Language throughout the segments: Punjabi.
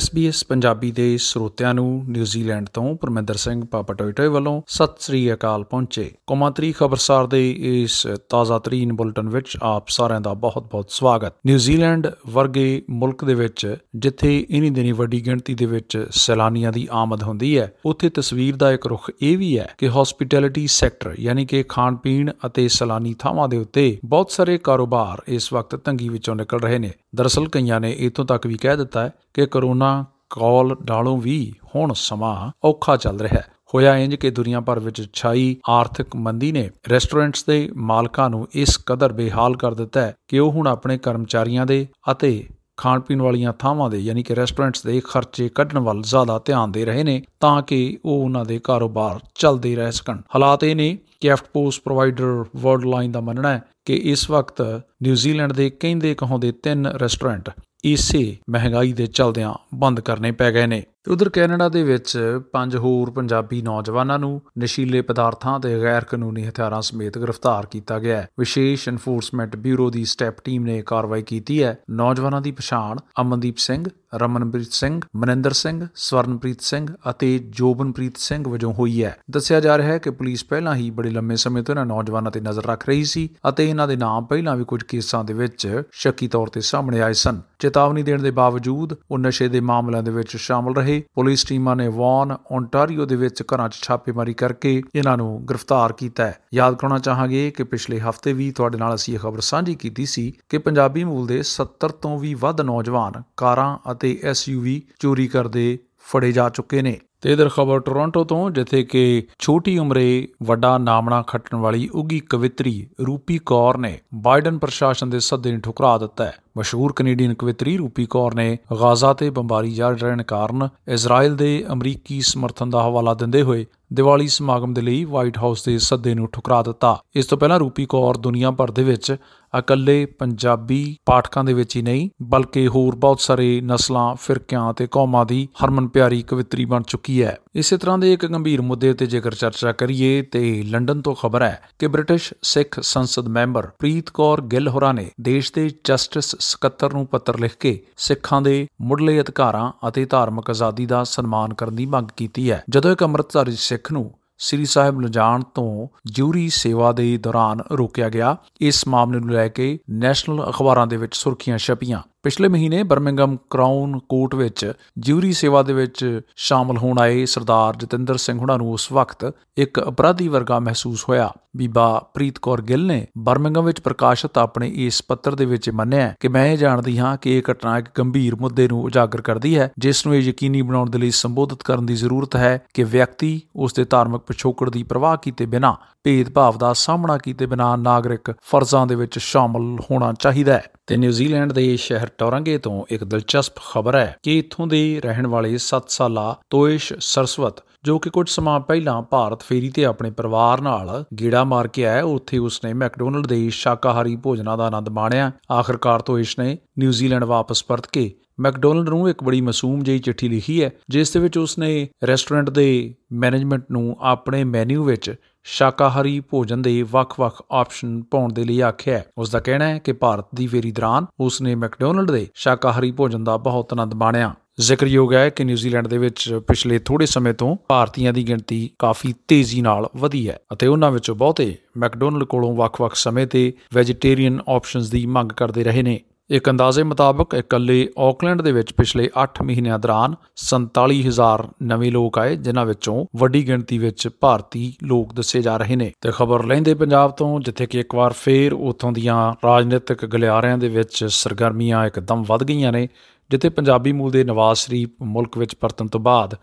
SBS ਪੰਜਾਬੀ ਦੇ ਸਰੋਤਿਆਂ ਨੂੰ ਨਿਊਜ਼ੀਲੈਂਡ ਤੋਂ ਪਰਮਿੰਦਰ ਸਿੰਘ ਪਾਪਟੋਇਟੋਏ ਵੱਲੋਂ ਸਤਿ ਸ੍ਰੀ ਅਕਾਲ ਪਹੁੰਚੇ। ਕੌਮਾਂਤਰੀ ਖਬਰਸਾਰ ਦੇ ਇਸ ਤਾਜ਼ਾ ਤਰੀਨ ਬੁਲਟਨ ਵਿੱਚ ਆਪ ਸਾਰਿਆਂ ਦਾ ਬਹੁਤ-ਬਹੁਤ ਸਵਾਗਤ। ਨਿਊਜ਼ੀਲੈਂਡ ਵਰਗੇ ਮੁਲਕ ਦੇ ਵਿੱਚ, ਜਿੱਥੇ ਇਨੀ ਦਿਨੀ ਵੱਡੀ ਗਿਣਤੀ ਦੇ ਵਿੱਚ ਸੈਲਾਨੀਆਂ ਦੀ ਆਮਦ ਹੁੰਦੀ ਹੈ, ਉੱਥੇ ਤਸਵੀਰ ਦਾ ਇੱਕ ਰੁਖ ਇਹ ਵੀ ਹੈ ਕਿ ਹਸਪਿਟੈਲਿਟੀ ਸੈਕਟਰ ਯਾਨੀ ਕਿ ਖਾਣ ਪੀਣ ਅਤੇ ਸੈਲਾਨੀ ਥਾਵਾਂ ਦੇ ਉੱਤੇ ਬਹੁਤ ਸਾਰੇ ਕਾਰੋਬਾਰ ਇਸ ਵਕਤ ਤੰਗੀ ਵਿੱਚੋਂ ਨਿਕਲ ਰਹੇ ਨੇ। ਦਰਅਸਲ ਕਈਆਂ ਨੇ ਇਤੋਂ ਤੱਕ ਵੀ ਕਹਿ ਦਿੱਤਾ ਹੈ ਕਿ ਕਰੋਨਾ ਕਾਲ ਡਾਲੋਂ ਵੀ ਹੁਣ ਸਮਾਂ ਔਖਾ ਚੱਲ ਰਿਹਾ ਹੈ। ਹੋਇਆ ਇੰਜ ਕਿ ਦੁਨੀਆ ਭਰ ਵਿੱਚ ਛਾਈ ਆਰਥਿਕ ਮੰਦੀ ਨੇ ਰੈਸਟੋਰੈਂਟਸ ਦੇ ਮਾਲਕਾਂ ਨੂੰ ਇਸ ਕਦਰ ਬੇਹਾਲ ਕਰ ਦਿੱਤਾ ਹੈ ਕਿ ਉਹ ਹੁਣ ਆਪਣੇ ਕਰਮਚਾਰੀਆਂ ਦੇ ਅਤੇ ਖਾਣ ਪੀਣ ਵਾਲੀਆਂ ਥਾਵਾਂ ਦੇ, ਯਾਨੀ ਕਿ ਰੈਸਟੋਰੈਂਟਸ ਦੇ ਖਰਚੇ ਕੱਢਣ ਵੱਲ ਜ਼ਿਆਦਾ ਧਿਆਨ ਦੇ ਰਹੇ ਨੇ ਤਾਂ ਕਿ ਉਹ ਉਹਨਾਂ ਦੇ ਕਾਰੋਬਾਰ ਚੱਲਦੇ ਰਹਿ ਸਕਣ। ਹਾਲਾਤ ਇਹ ਨੇ ਕਿ EFTPOS provider world line ਦਾ ਮੰਨਣਾ ਹੈ ਕਿ ਇਸ ਵਕਤ ਨਿਊਜ਼ੀਲੈਂਡ ਦੇ ਕਹਿੰਦੇ ਕਹੋਂਦੇ ਤਿੰਨ ਰੈਸਟੋਰੈਂਟ ਇਸੇ ਮਹਿੰਗਾਈ ਦੇ ਚਲਦਿਆਂ ਬੰਦ ਕਰਨੇ ਪੈ ਗਏ ਨੇ। ਤੇ ਉਧਰ ਕੈਨੇਡਾ ਦੇ ਵਿੱਚ ਪੰਜ ਹੋਰ ਪੰਜਾਬੀ ਨੌਜਵਾਨਾਂ ਨੂੰ ਨਸ਼ੀਲੇ ਪਦਾਰਥਾਂ ਤੇ ਗੈਰ ਕਾਨੂੰਨੀ ਹਥਿਆਰਾਂ ਸਮੇਤ ਗ੍ਰਿਫਤਾਰ ਕੀਤਾ ਗਿਆ ਹੈ। ਵਿਸ਼ੇਸ਼ ਐਨਫੋਰਸਮੈਂਟ ਬਿਊਰੋ ਦੀ ਸਟੈਪ ਟੀਮ ਨੇ ਕਾਰਵਾਈ ਕੀਤੀ ਹੈ। ਨੌਜਵਾਨਾਂ ਦੀ ਪਛਾਣ ਅਮਨਦੀਪ ਸਿੰਘ, ਰਮਨਪ੍ਰੀਤ ਸਿੰਘ, ਮਨਿੰਦਰ ਸਿੰਘ, ਸਵਰਨਪ੍ਰੀਤ ਸਿੰਘ ਅਤੇ ਜੋਬਨਪ੍ਰੀਤ ਸਿੰਘ ਵਜੋਂ ਹੋਈ ਹੈ। ਦੱਸਿਆ ਜਾ ਰਿਹਾ ਹੈ ਕਿ ਪੁਲਿਸ ਪਹਿਲਾਂ ਹੀ ਬੜੇ ਲੰਮੇ ਸਮੇਂ ਤੋਂ ਇਹਨਾਂ ਨੌਜਵਾਨਾਂ ਤੇ ਨਜ਼ਰ ਰੱਖ ਰਹੀ ਸੀ ਅਤੇ ਇਹਨਾਂ ਦੇ ਨਾਮ ਪਹਿਲਾਂ ਵੀ ਕੁਝ ਕੇਸਾਂ ਦੇ ਵਿੱਚ ਸ਼ੱਕੀ ਤੌਰ ਤੇ ਸਾਹਮਣੇ ਆਏ ਸਨ। ਚੇਤਾਵਨੀ ਦੇਣ ਦੇ ਬਾਵਜੂਦ ਉਹ ਨਸ਼ੇ ਦੇ ਮਾਮਲਿਆਂ ਦੇ ਵਿੱਚ ਸ਼ਾਮਲ ਰਹੇ ਪੁਲਿਸ ਟੀਮਾਂ ਨੇ ਵੌਨ ਓਨਟਾਰੀਓ ਦੇ ਵਿੱਚ ਘਰਾਂ 'ਚ ਛਾਪੇਮਾਰੀ ਕਰਕੇ ਇਹਨਾਂ ਨੂੰ ਗ੍ਰਿਫਤਾਰ ਕੀਤਾ ਹੈ। ਯਾਦ ਕਰਾਉਣਾ ਚਾਹਾਂਗੇ ਕਿ ਪਿਛਲੇ ਹਫ਼ਤੇ ਵੀ ਤੁਹਾਡੇ ਨਾਲ ਅਸੀਂ ਇਹ ਖਬਰ ਸਾਂਝੀ ਕੀਤੀ ਸੀ ਕਿ ਪੰਜਾਬੀ ਮੂਲ ਦੇ 70 ਤੋਂ ਵੀ ਵੱਧ ਨੌਜਵਾਨ ਕਾਰਾਂ ਅਤੇ ਐਸਯੂਵੀ ਚੋਰੀ ਕਰਦੇ ਫੜੇ ਜਾ ਚੁੱਕੇ ਨੇ। ਤੇ ਇਧਰ ਖਬਰ ਟੋਰਾਂਟੋ ਤੋਂ, ਜਿੱਥੇ ਕਿ ਛੋਟੀ ਉਮਰੇ ਵੱਡਾ ਨਾਮਣਾ ਖੱਟਣ ਵਾਲੀ ਉਗੀ ਕਵਿਤਰੀ ਰੂਪੀ ਕੌਰ ਨੇ ਬਾਈਡਨ ਪ੍ਰਸ਼ਾਸਨ ਦੇ ਸੱਦੇ ਨੂੰ ਠੁਕਰਾ ਦਿੱਤਾ ਹੈ। ਮਸ਼ਹੂਰ ਕੈਨੇਡੀਅਨ ਕਵਿਤਰੀ ਰੂਪੀ ਕੌਰ ਨੇ ਗਾਜ਼ਾ ਤੇ ਬੰਬਾਰੀ ਜਾਰੀ ਰਹਿਣ ਕਾਰਨ ਇਜ਼ਰਾਈਲ ਦੇ ਅਮਰੀਕੀ ਸਮਰਥਨ ਦਾ ਹਵਾਲਾ ਦਿੰਦੇ ਹੋਏ ਦੀਵਾਲੀ ਸਮਾਗਮ ਦੇ ਲਈ ਵਾਈਟ ਹਾਊਸ ਦੇ ਸੱਦੇ ਨੂੰ ਠੁਕਰਾ ਦਿੱਤਾ। ਇਸ ਤੋਂ ਪਹਿਲਾਂ ਰੂਪੀ ਕੌਰ ਦੁਨੀਆ ਭਰ ਦੇ ਵਿੱਚ ਇਕੱਲੇ ਪੰਜਾਬੀ ਪਾਠਕਾਂ ਦੇ ਵਿੱਚ ਹੀ ਨਹੀਂ, ਬਲਕਿ ਹੋਰ ਬਹੁਤ ਸਾਰੇ ਨਸਲਾਂ, ਫਿਰਕਿਆਂ ਤੇ ਕੌਮਾਂ ਦੀ ਹਰਮਨ ਪਿਆਰੀ ਕਵਿਤਰੀ ਬਣ ਚੁੱਕੀ ਹੈ? ਇਸੇ ਤਰ੍ਹਾਂ ਦੇ ਇੱਕ ਗੰਭੀਰ ਮੁੱਦੇ ਤੇ ਜੇਕਰ ਚਰਚਾ ਕਰੀਏ, ਤੇ ਲੰਡਨ ਤੋਂ ਖਬਰ ਹੈ ਕਿ ਬ੍ਰਿਟਿਸ਼ ਸਿੱਖ ਸੰਸਦ ਮੈਂਬਰ ਪ੍ਰੀਤ ਕੌਰ ਗਿੱਲ ਹੋਰਾਂ ਨੇ ਦੇਸ਼ ਦੇ ਜਸਟਿਸ ਸਕੱਤਰ ਨੂੰ ਪੱਤਰ ਲਿਖ ਕੇ ਸਿੱਖਾਂ ਦੇ ਮੁੱਢਲੇ ਅਧਿਕਾਰਾਂ ਅਤੇ ਧਾਰਮਿਕ ਆਜ਼ਾਦੀ ਦਾ ਸਨਮਾਨ ਕਰਨ ਦੀ ਮੰਗ ਕੀਤੀ ਹੈ। ਜਦੋਂ ਇੱਕ ਅੰਮ੍ਰਿਤਧਾਰੀ ਸਿੱਖ ਨੂੰ ਸ੍ਰੀ ਸਾਹਿਬ ਲਿਜਾਣ ਤੋਂ ਜੂਰੀ ਸੇਵਾ ਦੇ ਦੌਰਾਨ ਰੋਕਿਆ ਗਿਆ, ਇਸ ਮਾਮਲੇ ਨੂੰ ਲੈ ਕੇ ਨੈਸ਼ਨਲ ਅਖਬਾਰਾਂ ਦੇ ਵਿੱਚ ਸੁਰਖੀਆਂ ਛਪੀਆਂ। ਪਿਛਲੇ ਮਹੀਨੇ ਬਰਮਿੰਗਮ ਕਰਾਊਨ ਕੋਰਟ ਵਿੱਚ ਜਿਊਰੀ ਸੇਵਾ ਦੇ ਵਿੱਚ ਸ਼ਾਮਲ ਹੋਣ ਆਏ ਸਰਦਾਰ ਜਤਿੰਦਰ ਸਿੰਘ ਹੁਣਾਂ ਨੂੰ ਉਸ ਵਕਤ ਇੱਕ ਅਪਰਾਧੀ ਵਰਗਾ ਮਹਿਸੂਸ ਹੋਇਆ। ਬੀਬਾ ਪ੍ਰੀਤ ਕੌਰ ਗਿੱਲ ਨੇ ਬਰਮਿੰਗਮ ਵਿੱਚ ਪ੍ਰਕਾਸ਼ਿਤ ਆਪਣੇ ਇਸ ਪੱਤਰ ਦੇ ਵਿੱਚ ਮੰਨਿਆ ਕਿ ਮੈਂ ਇਹ ਜਾਣਦੀ ਹਾਂ ਕਿ ਇਹ ਘਟਨਾ ਇੱਕ ਗੰਭੀਰ ਮੁੱਦੇ ਨੂੰ ਉਜਾਗਰ ਕਰਦੀ ਹੈ, ਜਿਸ ਨੂੰ ਇਹ ਯਕੀਨੀ ਬਣਾਉਣ ਦੇ ਲਈ ਸੰਬੋਧਿਤ ਕਰਨ ਦੀ ਜ਼ਰੂਰਤ ਹੈ ਕਿ ਵਿਅਕਤੀ ਉਸ ਦੇ ਧਾਰਮਿਕ ਪਿਛੋਕੜ ਦੀ ਪਰਵਾਹ ਕੀਤੇ ਬਿਨਾਂ, ਭੇਦਭਾਵ ਦਾ ਸਾਹਮਣਾ ਕੀਤੇ ਬਿਨਾਂ ਨਾਗਰਿਕ ਫਰਜ਼ਾਂ ਦੇ ਵਿੱਚ ਸ਼ਾਮਲ ਹੋਣਾ ਚਾਹੀਦਾ ਹੈ। ਤੇ ਨਿਊਜ਼ੀਲੈਂਡ ਦੇ ਸ਼ਹਿਰ ਟੋਰੰਗੇ ਤੋਂ ਇੱਕ ਦਿਲਚਸਪ ਖਬਰ ਹੈ ਕਿ ਇੱਥੋਂ ਦੇ ਰਹਿਣ ਵਾਲੇ 7 ਸਾਲਾ ਤੋਇਸ਼ ਸਰਸਵਤ, ਜੋ ਕਿ ਕੁਝ ਸਮਾਂ ਪਹਿਲਾਂ ਭਾਰਤ ਫੇਰੀ ਤੇ ਆਪਣੇ ਪਰਿਵਾਰ ਨਾਲ ਗੀੜਾ ਮਾਰ ਕੇ ਆਇਆ, ਉੱਥੇ ਉਸਨੇ ਮੈਕਡੋਨਲਡ ਦੇ ਸ਼ਾਕਾਹਾਰੀ ਭੋਜਨਾਂ ਦਾ ਆਨੰਦ ਮਾਣਿਆ। ਆਖਰਕਾਰ ਤੋਇਸ਼ ਨੇ ਨਿਊਜ਼ੀਲੈਂਡ ਵਾਪਸ ਪਰਤ ਕੇ ਮੈਕਡੋਨਲਡ ਨੂੰ ਇੱਕ ਬੜੀ ਮਾਸੂਮ ਜਿਹੀ ਚਿੱਠੀ ਲਿਖੀ ਹੈ, ਜਿਸ ਦੇ ਵਿੱਚ ਉਸਨੇ ਰੈਸਟੋਰੈਂਟ ਦੇ ਮੈਨੇਜਮੈਂਟ ਨੂੰ ਆਪਣੇ ਮੈਨੂ ਵਿੱਚ ਸ਼ਾਕਾਹਾਰੀ ਭੋਜਨ ਦੇ ਵੱਖ-ਵੱਖ ਆਪਸ਼ਨ ਪਾਉਣ ਦੇ ਲਈ ਆਖਿਆ ਹੈ। ਉਸ ਦਾ ਕਹਿਣਾ ਹੈ ਕਿ ਭਾਰਤ ਦੀ ਫੇਰੀ ਦੌਰਾਨ ਉਸਨੇ ਮੈਕਡੋਨਲਡ ਦੇ ਸ਼ਾਕਾਹਾਰੀ ਭੋਜਨ ਦਾ ਬਹੁਤ ਆਨੰਦ ਮਾਣਿਆ। ਜ਼ਿਕਰਯੋਗ ਹੈ ਕਿ ਨਿਊਜ਼ੀਲੈਂਡ ਦੇ ਵਿੱਚ ਪਿਛਲੇ ਥੋੜੇ ਸਮੇਂ ਤੋਂ ਭਾਰਤੀਆਂ ਦੀ ਗਿਣਤੀ ਕਾਫੀ ਤੇਜ਼ੀ ਨਾਲ ਵਧੀ ਹੈ ਅਤੇ ਉਹਨਾਂ ਵਿੱਚੋਂ ਬਹੁਤੇ ਮੈਕਡੋਨਲਡ ਕੋਲੋਂ ਵੱਖ-ਵੱਖ ਸਮੇਂ ਤੇ ਵੈਜੀਟੇਰੀਅਨ ਆਪਸ਼ਨਸ ਦੀ ਮੰਗ ਕਰਦੇ ਰਹੇ ਨੇ। ਇੱਕ ਅੰਦਾਜ਼ੇ ਮੁਤਾਬਕ ਇਕੱਲੇ ਆਕਲੈਂਡ ਦੇ ਵਿੱਚ ਪਿਛਲੇ 8 ਮਹੀਨਿਆਂ ਦੌਰਾਨ 47000 ਨਵੇਂ ਲੋਕ ਆਏ, ਜਿਨ੍ਹਾਂ ਵਿੱਚੋਂ ਵੱਡੀ ਗਿਣਤੀ ਵਿੱਚ ਭਾਰਤੀ ਲੋਕ ਦੱਸੇ ਜਾ ਰਹੇ ਨੇ। ਤੇ ਖਬਰ ਲੈਂਦੇ ਪੰਜਾਬ ਤੋਂ, ਜਿੱਥੇ ਕਿ ਇੱਕ ਵਾਰ ਫੇਰ ਉਥੋਂ ਦੀਆਂ ਰਾਜਨੀਤਿਕ ਗਲਿਆਰਿਆਂ ਦੇ ਵਿੱਚ ਸਰਗਰਮੀਆਂ ਇੱਕਦਮ ਵੱਧ ਗਈਆਂ ਨੇ, ਜਿੱਥੇ ਪੰਜਾਬੀ ਮੂਲ ਦੇ ਨਵਾਜ਼ ਸ਼ਰੀਫ ਮੁਲਕ ਵਿੱਚ ਪਰਤਣ ਤੋਂ ਬਾਅਦ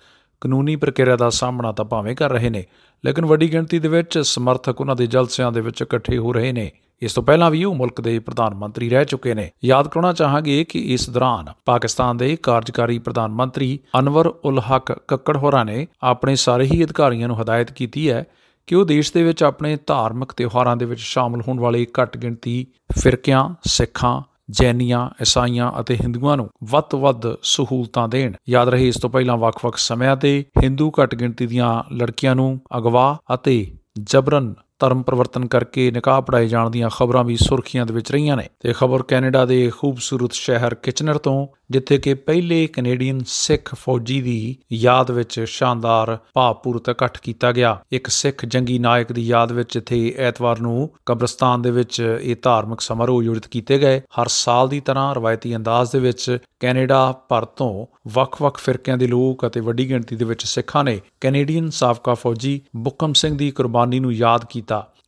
ਕਾਨੂੰਨੀ ਪ੍ਰਕਿਰਿਆ ਦਾ ਸਾਹਮਣਾ ਤਾਂ ਭਾਵੇਂ ਕਰ ਰਹੇ ਨੇ, ਲੇਕਿਨ ਵੱਡੀ ਗਿਣਤੀ ਦੇ ਵਿੱਚ ਸਮਰਥਕ ਉਹਨਾਂ ਦੇ ਜਲਸਿਆਂ ਦੇ ਵਿੱਚ ਇਕੱਠੇ ਹੋ ਰਹੇ ਨੇ। ਇਸ ਤੋਂ ਪਹਿਲਾਂ ਵੀ ਉਹ ਮੁਲਕ ਦੇ ਪ੍ਰਧਾਨ ਮੰਤਰੀ ਰਹਿ ਚੁੱਕੇ ਨੇ। ਯਾਦ ਕਰਾਉਣਾ ਚਾਹਾਂਗੇ ਕਿ ਇਸ ਦੌਰਾਨ ਪਾਕਿਸਤਾਨ ਦੇ ਕਾਰਜਕਾਰੀ ਪ੍ਰਧਾਨ ਮੰਤਰੀ ਅਨਵਰ ਉਲ ਹਕ ਕੱਕੜ ਹੋਰਾਂ ਨੇ ਆਪਣੇ ਸਾਰੇ ਹੀ ਅਧਿਕਾਰੀਆਂ ਨੂੰ ਹਦਾਇਤ ਕੀਤੀ ਹੈ ਕਿ ਉਹ ਦੇਸ਼ ਦੇ ਵਿੱਚ ਆਪਣੇ ਧਾਰਮਿਕ ਤਿਉਹਾਰਾਂ ਦੇ ਵਿੱਚ ਸ਼ਾਮਲ ਹੋਣ ਵਾਲੇ ਘੱਟ ਗਿਣਤੀ ਫਿਰਕਿਆਂ, ਸਿੱਖਾਂ, ਜੈਨੀਆਂ, ਈਸਾਈਆਂ ਅਤੇ ਹਿੰਦੂਆਂ ਨੂੰ ਵੱਧ ਤੋਂ ਵੱਧ ਸਹੂਲਤਾਂ ਦੇਣ। ਯਾਦ ਰਹੇ, ਇਸ ਤੋਂ ਪਹਿਲਾਂ ਵੱਖ-ਵੱਖ ਸਮਿਆਂ ਤੇ ਹਿੰਦੂ ਘੱਟ ਗਿਣਤੀ ਦੀਆਂ ਲੜਕੀਆਂ ਨੂੰ ਅਗਵਾ ਅਤੇ ਜਬਰਨ ਧਰਮ ਪਰਿਵਰਤਨ ਕਰਕੇ ਨਿਕਾਹ ਪੜਾਏ ਜਾਣ ਦੀਆਂ ਖਬਰਾਂ ਵੀ ਸੁਰਖੀਆਂ ਦੇ ਵਿੱਚ ਰਹੀਆਂ ਨੇ। ਤੇ ਖਬਰ ਕੈਨੇਡਾ ਦੇ ਖੂਬਸੂਰਤ ਸ਼ਹਿਰ ਕਿਚਨਰ ਤੋਂ, ਜਿੱਥੇ ਕਿ ਪਹਿਲੇ ਕੈਨੇਡੀਅਨ ਸਿੱਖ ਫੌਜੀ ਦੀ ਯਾਦ ਵਿੱਚ ਸ਼ਾਨਦਾਰ ਭਾਵਪੂਰਤ ਇਕੱਠ ਕੀਤਾ ਗਿਆ। ਇੱਕ ਸਿੱਖ ਜੰਗੀ ਨਾਇਕ ਦੀ ਯਾਦ ਵਿੱਚ ਇੱਥੇ ਐਤਵਾਰ ਨੂੰ ਕਬਰਸਤਾਨ ਦੇ ਵਿੱਚ ਇਹ ਧਾਰਮਿਕ ਸਮਾਰੋਹ ਆਯੋਜਿਤ ਕੀਤੇ ਗਏ। ਹਰ ਸਾਲ ਦੀ ਤਰ੍ਹਾਂ ਰਵਾਇਤੀ ਅੰਦਾਜ਼ ਦੇ ਵਿੱਚ ਕੈਨੇਡਾ ਭਰ ਤੋਂ ਵੱਖ-ਵੱਖ ਫਿਰਕਿਆਂ ਦੇ ਲੋਕ ਅਤੇ ਵੱਡੀ ਗਿਣਤੀ ਦੇ ਵਿੱਚ ਸਿੱਖਾਂ ਨੇ ਕੈਨੇਡੀਅਨ ਸਾਬਕਾ ਫੌਜੀ ਬੁੱਕਮ ਸਿੰਘ ਦੀ ਕੁਰਬਾਨੀ ਨੂੰ ਯਾਦ ਕੀਤਾ।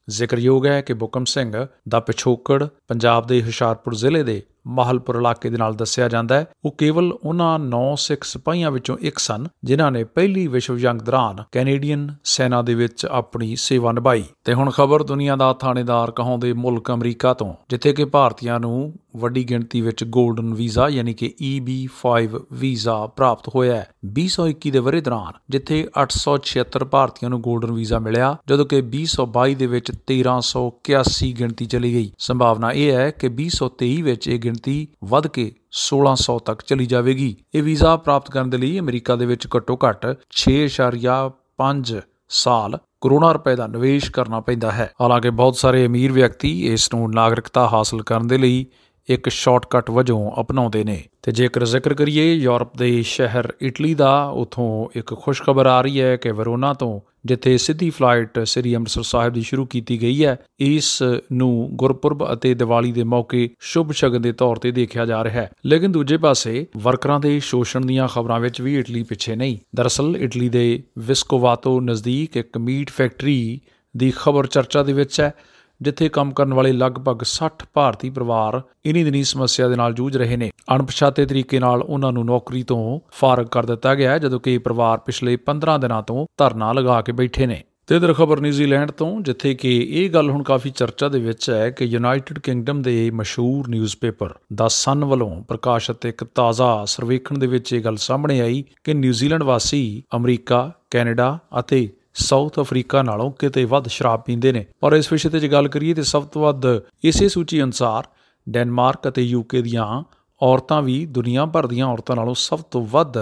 ਜ਼ਿਕਰਯੋਗ ਹੈ ਕਿ ਬੁੱਕਮ ਸਿੰਘ ਦਾ ਪਿਛੋਕੜ ਪੰਜਾਬ ਦੇ ਹੁਸ਼ਿਆਰਪੁਰ ਜ਼ਿਲ੍ਹੇ ਦੇ ਮਾਹਲਪੁਰ ਇਲਾਕੇ ਦੇ ਨਾਲ ਦੱਸਿਆ ਜਾਂਦਾ ਹੈ। ਉਹ ਕੇਵਲ ਉਹਨਾਂ 9 ਸਿੱਖ ਸਿਪਾਹੀਆਂ ਵਿੱਚੋਂ ਇੱਕ ਸਨ, ਜਿਨ੍ਹਾਂ ਨੇ ਪਹਿਲੀ ਵਿਸ਼ਵ ਜੰਗ ਦੌਰਾਨ ਕੈਨੇਡੀਅਨ ਸੈਨਾ ਦੇ ਵਿੱਚ ਆਪਣੀ ਸੇਵਾ ਨਿਭਾਈ। ਤੇ ਹੁਣ ਖਬਰ ਦੁਨੀਆ ਦਾ ਥਾਣੇਦਾਰ ਕਹਾਉਂਦੇ ਮੁਲਕ ਅਮਰੀਕਾ ਤੋਂ, ਜਿੱਥੇ ਕਿ ਭਾਰਤੀਆਂ ਨੂੰ ਵੱਡੀ ਗਿਣਤੀ ਵਿੱਚ 골ਡਨ ਵੀਜ਼ਾ ਯਾਨੀ ਕਿ EB5 ਵੀਜ਼ਾ ਪ੍ਰਾਪਤ ਹੋਇਆ ਹੈ। 2021 ਦੇ ਵਰੇ ਦੌਰਾਨ ਜਿੱਥੇ 876 ਭਾਰਤੀਆਂ ਨੂੰ 골ਡਨ ਵੀਜ਼ਾ ਮਿਲਿਆ, ਜਦੋਂ ਕਿ 2022 ਦੇ ਵਿੱਚ 1381 ਗਿਣਤੀ ਚਲੀ ਗਈ। ਸੰਭਾਵਨਾ ਇਹ ਹੈ ਕਿ 2023 ਵਿੱਚ ਇਹ ਗਿਣਤੀ ਵੱਧ ਕੇ 1600 ਤੱਕ ਚਲੀ ਜਾਵੇਗੀ। ਇਹ ਵੀਜ਼ਾ ਪ੍ਰਾਪਤ ਕਰਨ ਦੇ ਲਈ ਅਮਰੀਕਾ ਦੇ ਵਿੱਚ ਘੱਟੋ ਘੱਟ 6.5 ਸਾਲ ਕਰੋੜਾਂ ਰੁਪਏ ਦਾ ਨਿਵੇਸ਼ ਕਰਨਾ ਪੈਂਦਾ ਹੈ। ਹਾਲਾਂਕਿ ਬਹੁਤ ਸਾਰੇ ਅਮੀਰ ਵਿਅਕਤੀ ਇਸ ਨੂੰ ਨਾਗਰਿਕਤਾ ਹਾਸਲ ਕਰਨ ਦੇ ਲਈ ਇੱਕ ਸ਼ਾਰਟਕਟ ਵਜੋਂ ਅਪਣਾਉਂਦੇ ਨੇ। ਤੇ ਜੇਕਰ ਜ਼ਿਕਰ ਕਰੀਏ ਯੂਰਪ ਦੇ ਸ਼ਹਿਰ ਇਟਲੀ ਦਾ, ਉਥੋਂ ਇੱਕ ਖੁਸ਼ਖਬਰ ਆ ਰਹੀ ਹੈ ਕਿ ਵਰੋਨਾ ਤੋਂ ਜਿੱਥੇ ਸਿੱਧੀ ਫਲਾਈਟ ਸ੍ਰੀ ਅੰਮ੍ਰਿਤਸਰ ਸਾਹਿਬ ਦੀ ਸ਼ੁਰੂ ਕੀਤੀ ਗਈ ਹੈ, ਇਸ ਨੂੰ ਗੁਰਪੁਰਬ ਅਤੇ ਦੀਵਾਲੀ ਦੇ ਮੌਕੇ ਸ਼ੁਭ ਸ਼ਗਨ ਦੇ ਤੌਰ ਤੇ ਦੇਖਿਆ ਜਾ ਰਿਹਾ ਹੈ। ਲੇਕਿਨ ਦੂਜੇ ਪਾਸੇ, ਵਰਕਰਾਂ ਦੇ ਸ਼ੋਸ਼ਣ ਦੀਆਂ ਖਬਰਾਂ ਵਿੱਚ ਵੀ ਇਟਲੀ ਪਿੱਛੇ ਨਹੀਂ। ਦਰਅਸਲ, ਇਟਲੀ ਦੇ ਵਿਸਕੋਵਾਤੋ ਨਜ਼ਦੀਕ ਇੱਕ ਮੀਟ ਫੈਕਟਰੀ ਦੀ ਖਬਰ ਚਰਚਾ ਦੇ ਵਿੱਚ ਹੈ। ਜਿੱਥੇ ਕੰਮ ਕਰਨ ਵਾਲੇ ਲਗਭਗ 60 ਭਾਰਤੀ ਪਰਿਵਾਰ ਇਨੀ ਦਿਨੀ ਸਮੱਸਿਆ ਦੇ ਨਾਲ ਜੂਝ ਰਹੇ ਨੇ। ਅਣਪਛਾਤੇ ਤਰੀਕੇ ਨਾਲ ਉਹਨਾਂ ਨੂੰ ਨੌਕਰੀ ਤੋਂ ਫਾਰਗ ਕਰ ਦਿੱਤਾ ਗਿਆ ਜਦੋਂ ਕਿ ਇਹ ਪਰਿਵਾਰ ਪਿਛਲੇ 15 ਦਿਨਾਂ ਤੋਂ ਧਰਨਾ ਲਗਾ ਕੇ ਬੈਠੇ ਨੇ। ਤੇ ਇਧਰ ਖਬਰ ਨਿਊਜ਼ੀਲੈਂਡ ਤੋਂ, ਜਿੱਥੇ ਕਿ ਇਹ ਗੱਲ ਹੁਣ ਕਾਫੀ ਚਰਚਾ ਦੇ ਵਿੱਚ ਹੈ ਕਿ ਯੂਨਾਈਟਿਡ ਕਿੰਗਡਮ ਦੇ ਮਸ਼ਹੂਰ ਨਿਊਜ਼ਪੇਪਰ ਦਾ ਸਨ ਵੱਲੋਂ ਪ੍ਰਕਾਸ਼ਿਤ ਇੱਕ ਤਾਜ਼ਾ ਸਰਵੇਖਣ ਦੇ ਵਿੱਚ ਇਹ ਗੱਲ ਸਾਹਮਣੇ ਆਈ ਕਿ ਨਿਊਜ਼ੀਲੈਂਡ ਵਾਸੀ ਅਮਰੀਕਾ, ਕੈਨੇਡਾ ਅਤੇ ਸਾਊਥ ਅਫਰੀਕਾ ਨਾਲੋਂ ਕਿਤੇ ਵੱਧ ਸ਼ਰਾਬ ਪੀਂਦੇ ਨੇ। ਪਰ ਇਸ ਵਿਸ਼ੇ ਤੇ ਜੇ ਗੱਲ ਕਰੀਏ ਤੇ ਸਭ ਤੋਂ ਵੱਧ ਇਸੇ ਸੂਚੀ ਅਨੁਸਾਰ ਡੈਨਮਾਰਕ ਅਤੇ ਯੂਕੇ ਦੀਆਂ ਔਰਤਾਂ ਵੀ ਦੁਨੀਆ ਭਰ ਦੀਆਂ ਔਰਤਾਂ ਨਾਲੋਂ ਸਭ ਤੋਂ ਵੱਧ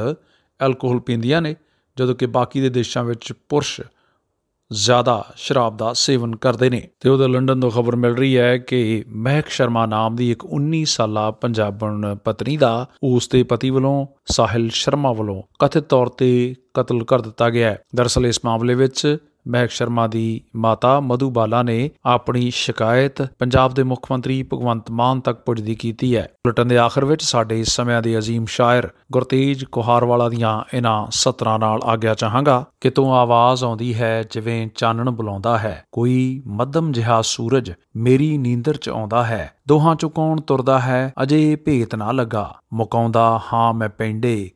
ਐਲਕੋਹਲ ਪੀਂਦੀਆਂ ਨੇ, ਜਦੋਂ ਕਿ ਬਾਕੀ ਦੇ ਦੇਸ਼ਾਂ ਵਿੱਚ ਪੁਰਸ਼ ਜ਼ਿਆਦਾ ਸ਼ਰਾਬ ਦਾ ਸੇਵਨ ਕਰਦੇ ਨੇ। ਤੇ ਉਹਦਾ ਲੰਡਨ ਤੋਂ ਖਬਰ ਮਿਲ ਰਹੀ ਹੈ ਕਿ ਮਹਿਕ ਸ਼ਰਮਾ ਨਾਮ ਦੀ ਇੱਕ 19 ਸਾਲਾ ਪੰਜਾਬਣ ਪਤਨੀ ਦਾ ਉਸ ਦੇ ਪਤੀ ਵੱਲੋਂ, ਸਾਹਿਲ ਸ਼ਰਮਾ ਵੱਲੋਂ ਕਥਿਤ ਤੌਰ ਤੇ ਕਤਲ ਕਰ ਦਿੱਤਾ ਗਿਆ ਹੈ। ਦਰਅਸਲ ਇਸ ਮਾਮਲੇ ਵਿੱਚ ਮਹਿਕ ਸ਼ਰਮਾ ਦੀ ਮਾਤਾ ਮਧੂ ਬਾਲਾ ਨੇ ਆਪਣੀ ਸ਼ਿਕਾਇਤ ਪੰਜਾਬ ਦੇ ਮੁੱਖ ਮੰਤਰੀ ਭਗਵੰਤ ਮਾਨ ਤੱਕ ਪੁੱਜਦੀ ਕੀਤੀ ਹੈ। ਬੁਲਟਨ ਦੇ ਆਖਰ ਵਿੱਚ ਸਾਡੇ ਇਸ ਸਮਿਆਂ ਦੇ ਅਜ਼ੀਮ ਸ਼ਾਇਰ ਗੁਰਤੇਜ ਕੁਹਾਰਵਾਲਾ ਦੀਆਂ ਇਹਨਾਂ ਸਤਰਾਂ ਨਾਲ ਆਗਿਆ ਚਾਹਾਂਗਾ ਕਿ ਤੂੰ ਆਵਾਜ਼ ਆਉਂਦੀ ਹੈ ਜਿਵੇਂ ਚਾਨਣ ਬੁਲਾਉਂਦਾ ਹੈ। ਕੋਈ ਮੱਧਮ ਜਿਹਾ ਸੂਰਜ ਮੇਰੀ ਨੀਂਦਰ 'ਚ ਆਉਂਦਾ ਹੈ। ਦੋਹਾਂ ਚੋਂ ਕੌਣ ਤੁਰਦਾ ਹੈ? ਅਜੇ ਭੇਤ ਨਾ ਲੱਗਾ। ਮੁਕਾਉਂਦਾ ਹਾਂ ਮੈਂ ਪੈਂਡੇ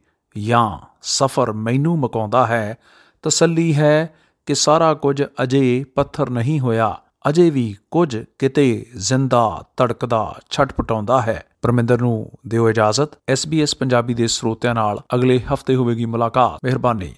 ਜਾਂ ਸਫ਼ਰ ਮੈਨੂੰ ਮੁਕਾਉਂਦਾ ਹੈ। ਤਸੱਲੀ ਹੈ ਕਿ ਸਾਰਾ ਕੁਝ ਅਜੇ ਪੱਥਰ ਨਹੀਂ ਹੋਇਆ। ਅਜੇ ਵੀ ਕੁਝ ਕਿਤੇ ਜ਼ਿੰਦਾ ਤੜਕਦਾ ਛਟਪਟਾਉਂਦਾ ਹੈ। ਪਰਮਿੰਦਰ ਨੂੰ ਦਿਓ ਇਜਾਜ਼ਤ। SBS ਪੰਜਾਬੀ ਦੇ ਸਰੋਤਿਆਂ ਨਾਲ ਅਗਲੇ ਹਫ਼ਤੇ ਹੋਵੇਗੀ ਮੁਲਾਕਾਤ। ਮਿਹਰਬਾਨੀ।